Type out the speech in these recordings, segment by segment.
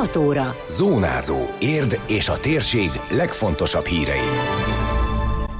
6 óra. Zónázó. Érd és a térség legfontosabb hírei.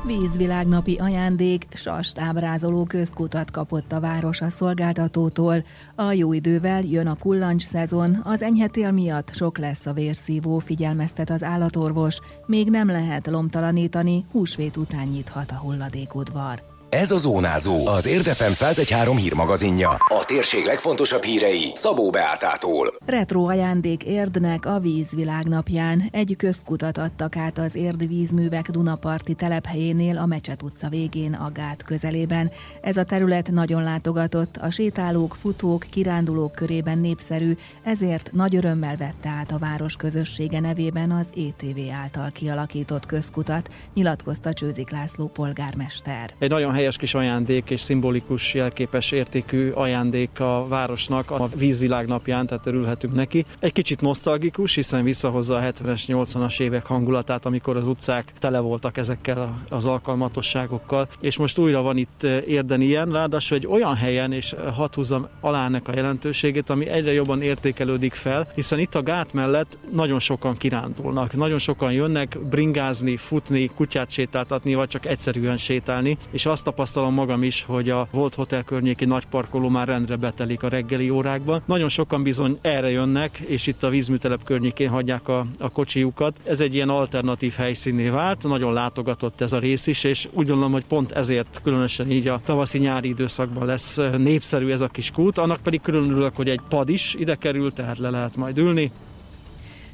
Vízvilágnapi ajándék sast ábrázoló közkutat kapott a város a szolgáltatótól. A jó idővel jön a kullancs szezon, az enyhetél miatt sok lesz a vérszívó, figyelmeztet az állatorvos. Még nem lehet lomtalanítani, húsvét után nyithat a hulladékudvar. Ez a Zónázó, az Érdefem 113 hírmagazinja. A térség legfontosabb hírei Szabó Beátától. Retro ajándék Érdnek a vízvilágnapján. Egy közkutat adtak át az Érd vízművek Dunaparti telephelyénél a Mecset utca végén a gát közelében. Ez a terület nagyon látogatott, a sétálók, futók, kirándulók körében népszerű, ezért nagy örömmel vette át a város közössége nevében az ETV által kialakított közkutat, nyilatkozta Csőzik László polgármester. Egy nagyon helyes kis ajándék és szimbolikus, jelképes értékű ajándék a városnak a vízvilágnapján, tehát örülhetünk neki. Egy kicsit nosztalgikus, hiszen visszahozza a 70-es, 80-as évek hangulatát, amikor az utcák tele voltak ezekkel az alkalmatosságokkal, és most újra van itt eh, érden ilyen, ráadásul egy olyan helyen, és hat húzom alá ennek a jelentőségét, ami egyre jobban értékelődik fel, hiszen itt a gát mellett nagyon sokan kirándulnak, nagyon sokan jönnek bringázni, futni, kutyát sétáltatni, vagy csak egyszerűen sétálni, és azt tapasztalom magam is, hogy a volt hotel környéki nagy parkoló már rendre betelik a reggeli órákban. Nagyon sokan bizony erre jönnek, és itt a vízműtelep környékén hagyják a, a kocsiukat. Ez egy ilyen alternatív helyszíné vált, nagyon látogatott ez a rész is, és úgy gondolom, hogy pont ezért különösen így a tavaszi-nyári időszakban lesz népszerű ez a kis kút. Annak pedig különülök, hogy egy pad is ide kerül, tehát le lehet majd ülni.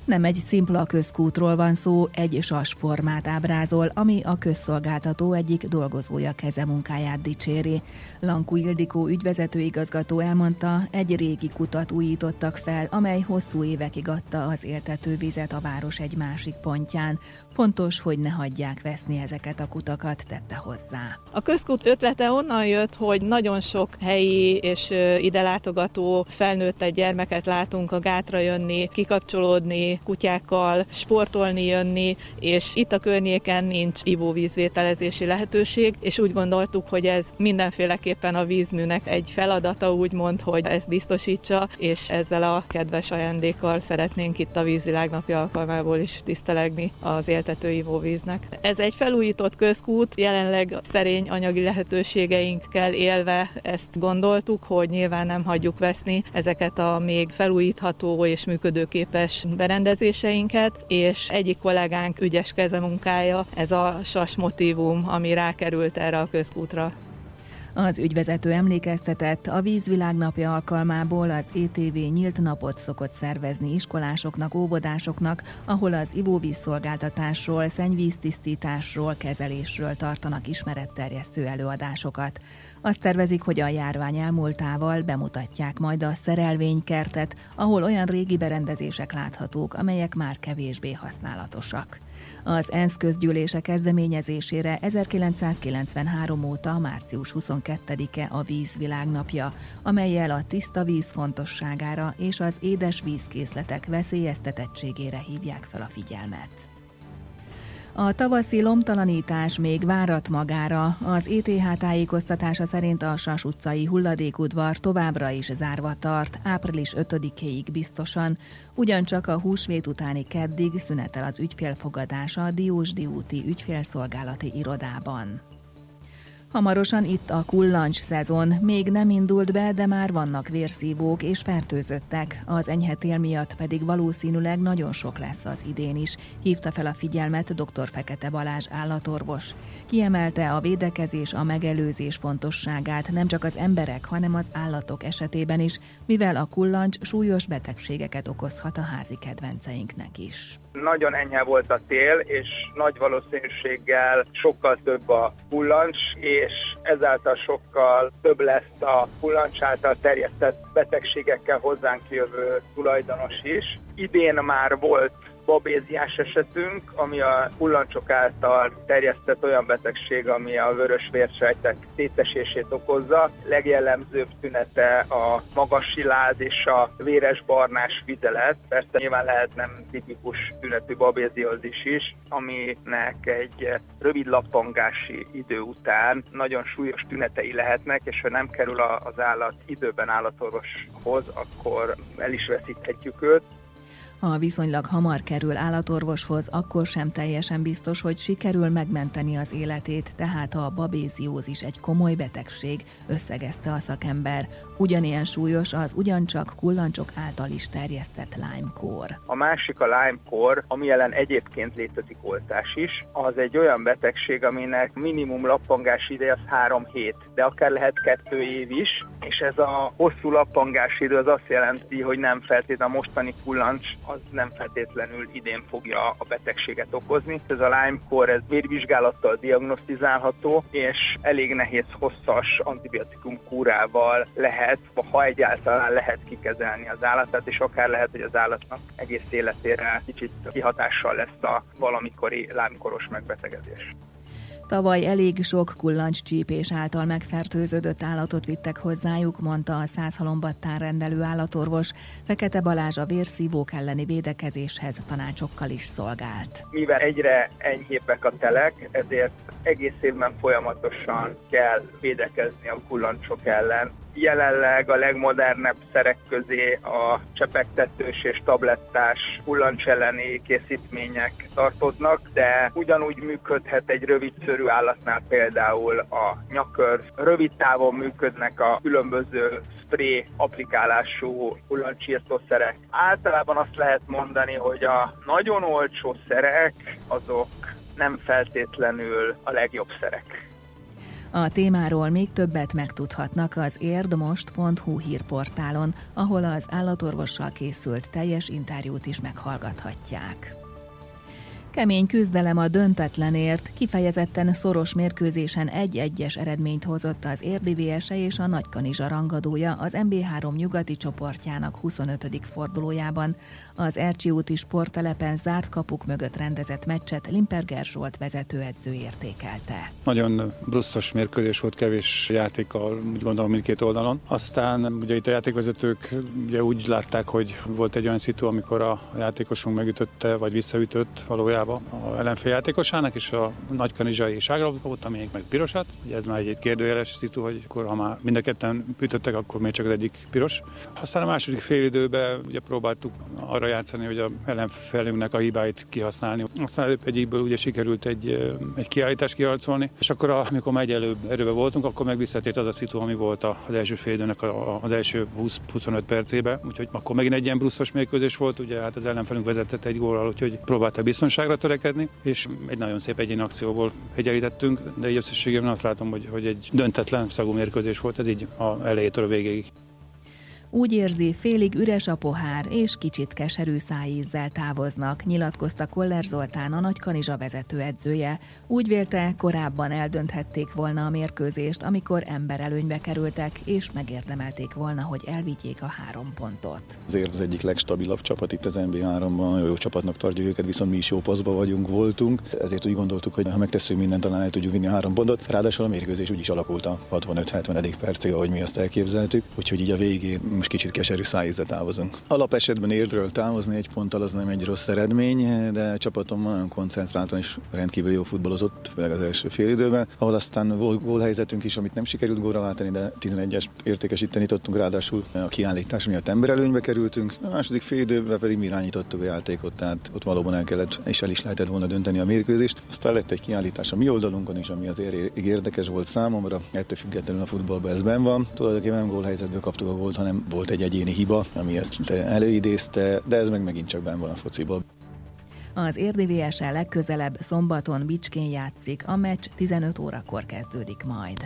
Nem egy szimpla közkútról van szó, egy sas formát ábrázol, ami a közszolgáltató egyik dolgozója kezemunkáját dicséri. Lankú Ildikó ügyvezető igazgató elmondta, egy régi kutat újítottak fel, amely hosszú évekig adta az éltetővizet a város egy másik pontján. Fontos, hogy ne hagyják veszni ezeket a kutakat, tette hozzá. A közkút ötlete onnan jött, hogy nagyon sok helyi és ide látogató felnőtt gyermeket látunk a gátra jönni, kikapcsolódni, kutyákkal, sportolni, jönni, és itt a környéken nincs ivóvízvételezési lehetőség, és úgy gondoltuk, hogy ez mindenféleképpen a vízműnek egy feladata, úgymond, hogy ezt biztosítsa, és ezzel a kedves ajándékkal szeretnénk itt a vízvilágnapja alkalmából is tisztelegni az éltető ivóvíznek. Ez egy felújított közkút, jelenleg szerény anyagi lehetőségeinkkel élve ezt gondoltuk, hogy nyilván nem hagyjuk veszni ezeket a még felújítható és működőképes berendezéseket, berendezéseinket, és egyik kollégánk ügyes kezemunkája, ez a sas motivum, ami rákerült erre a közkútra. Az ügyvezető emlékeztetett, a vízvilágnapja alkalmából az ETV nyílt napot szokott szervezni iskolásoknak, óvodásoknak, ahol az ivóvízszolgáltatásról, szennyvíztisztításról, kezelésről tartanak ismeretterjesztő előadásokat. Azt tervezik, hogy a járvány elmúltával bemutatják majd a szerelvénykertet, ahol olyan régi berendezések láthatók, amelyek már kevésbé használatosak. Az ENSZ közgyűlése kezdeményezésére 1993 óta március 22-e a vízvilágnapja, amelyel a tiszta víz fontosságára és az édes vízkészletek veszélyeztetettségére hívják fel a figyelmet. A tavaszi lomtalanítás még várat magára. Az ETH tájékoztatása szerint a Sas utcai hulladékudvar továbbra is zárva tart, április 5-ig biztosan, ugyancsak a húsvét utáni keddig szünetel az ügyfélfogadása a Diósdi úti ügyfélszolgálati irodában. Hamarosan itt a kullancs szezon. Még nem indult be, de már vannak vérszívók és fertőzöttek. Az enyhetél miatt pedig valószínűleg nagyon sok lesz az idén is. Hívta fel a figyelmet dr. Fekete Balázs állatorvos. Kiemelte a védekezés, a megelőzés fontosságát nem csak az emberek, hanem az állatok esetében is, mivel a kullancs súlyos betegségeket okozhat a házi kedvenceinknek is. Nagyon enyhe volt a tél, és nagy valószínűséggel sokkal több a kullancs, és ezáltal sokkal több lesz a kullancs által terjesztett betegségekkel hozzánk jövő tulajdonos is. Idén már volt babéziás esetünk, ami a hullancsok által terjesztett olyan betegség, ami a vörös vérsejtek szétesését okozza. Legjellemzőbb tünete a magas siláz és a véres barnás vizelet. Persze nyilván lehet nem tipikus tünetű babéziózis is, aminek egy rövid lappangási idő után nagyon súlyos tünetei lehetnek, és ha nem kerül az állat időben állatorvoshoz, akkor el is veszíthetjük őt. Ha viszonylag hamar kerül állatorvoshoz, akkor sem teljesen biztos, hogy sikerül megmenteni az életét, tehát a babéziózis egy komoly betegség, összegezte a szakember. Ugyanilyen súlyos az ugyancsak kullancsok által is terjesztett Lyme-kór. A másik a Lyme-kór, ami ellen egyébként létezik oltás is. Az egy olyan betegség, aminek minimum lappangás ideje az három hét, de akár lehet kettő év is, és ez a hosszú lappangás idő az azt jelenti, hogy nem feltétlenül a mostani kullancs az nem feltétlenül idén fogja a betegséget okozni. Ez a Lyme-kor, ez vérvizsgálattal diagnosztizálható, és elég nehéz hosszas antibiotikum kúrával lehet, ha egyáltalán lehet kikezelni az állatát, és akár lehet, hogy az állatnak egész életére kicsit kihatással lesz a valamikori lámkoros megbetegedés. Tavaly elég sok kullancscsípés által megfertőződött állatot vittek hozzájuk, mondta a százhalombattán rendelő állatorvos. Fekete Balázs a vérszívók elleni védekezéshez tanácsokkal is szolgált. Mivel egyre enyhébbek a telek, ezért egész évben folyamatosan kell védekezni a kullancsok ellen jelenleg a legmodernebb szerek közé a csepegtetős és tablettás kullancs elleni készítmények tartoznak, de ugyanúgy működhet egy rövidszörű állatnál például a nyakör. Rövid távon működnek a különböző spray applikálású hullancsírtószerek. Általában azt lehet mondani, hogy a nagyon olcsó szerek azok nem feltétlenül a legjobb szerek. A témáról még többet megtudhatnak az érdmost.hu hírportálon, ahol az állatorvossal készült teljes interjút is meghallgathatják. Kemény küzdelem a döntetlenért, kifejezetten szoros mérkőzésen egy-egyes eredményt hozott az Érdivése és a Nagykanizsa rangadója az MB3 nyugati csoportjának 25. fordulójában. Az Ercsi úti sporttelepen zárt kapuk mögött rendezett meccset Limperger Zsolt vezetőedző értékelte. Nagyon brusztos mérkőzés volt, kevés játékkal, úgy gondolom mindkét oldalon. Aztán ugye itt a játékvezetők ugye úgy látták, hogy volt egy olyan szitu, amikor a játékosunk megütötte, vagy visszaütött valójában labdába a ellenfél játékosának, és a nagy kanizsai ságlabda volt, amelyik meg pirosat. Ugye ez már egy kérdőjeles szitu, hogy akkor, ha már mind a ketten ütöttek, akkor még csak az egyik piros. Aztán a második fél időben ugye próbáltuk arra játszani, hogy a ellenfelünknek a hibáit kihasználni. Aztán egyikből ugye sikerült egy, egy kiállítást kiharcolni, és akkor amikor már egyelőbb erőbe voltunk, akkor meg visszatért az a szitu, ami volt az első fél időnek az első 20-25 percébe. Úgyhogy akkor megint egy ilyen brusztos mérkőzés volt, ugye hát az ellenfelünk vezetett egy gólral, úgyhogy próbálta biztonságra törekedni, és egy nagyon szép egyén akcióból egyenlítettünk, de így összességében azt látom, hogy, hogy egy döntetlen szagú mérkőzés volt ez így a elejétől a végéig. Úgy érzi, félig üres a pohár, és kicsit keserű szájízzel távoznak, nyilatkozta Koller Zoltán, a Nagykanizsa vezetőedzője. Úgy vélte, korábban eldönthették volna a mérkőzést, amikor emberelőnybe kerültek, és megérdemelték volna, hogy elvigyék a három pontot. Azért az egyik legstabilabb csapat itt az NB3-ban, jó csapatnak tartjuk őket, viszont mi is jó paszba vagyunk, voltunk. Ezért úgy gondoltuk, hogy ha megtesszük mindent, talán el tudjuk vinni a három pontot. Ráadásul a mérkőzés úgy is alakult a 65-70. percig, ahogy mi azt elképzeltük. Úgyhogy így a végén most kicsit keserű szájízzel távozunk. Alap esetben érdről távozni egy ponttal az nem egy rossz eredmény, de a csapatom nagyon koncentráltan és rendkívül jó futballozott, főleg az első fél időben, ahol aztán volt gólhelyzetünk is, amit nem sikerült góra váltani, de 11-es értékesíteni tudtunk, ráadásul a kiállítás miatt emberelőnybe kerültünk. A második fél időben pedig mi irányítottuk a játékot, tehát ott valóban el kellett és el is lehetett volna dönteni a mérkőzést. Aztán lett egy kiállítás a mi oldalunkon is, ami azért érdekes volt számomra, ettől függetlenül a futballban ez ben van. Tulajdonképpen nem gólhelyzetből kaptuk a gólt, hanem volt egy egyéni hiba, ami ezt előidézte, de ez meg megint csak benn van a fociból. Az érdivs legközelebb szombaton Bicskén játszik, a meccs 15 órakor kezdődik majd.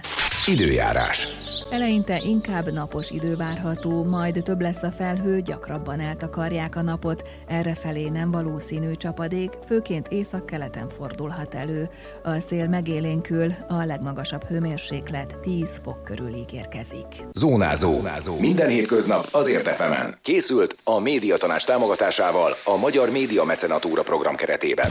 Időjárás. Eleinte inkább napos idő várható, majd több lesz a felhő, gyakrabban eltakarják a napot, errefelé nem valószínű csapadék, főként északkeleten fordulhat elő. A szél megélénkül, a legmagasabb hőmérséklet 10 fok körül ígérkezik. Zónázó. Zónázó. Minden hétköznap azért efemen. Készült a médiatanás támogatásával a Magyar Média Mecenatúra program keretében.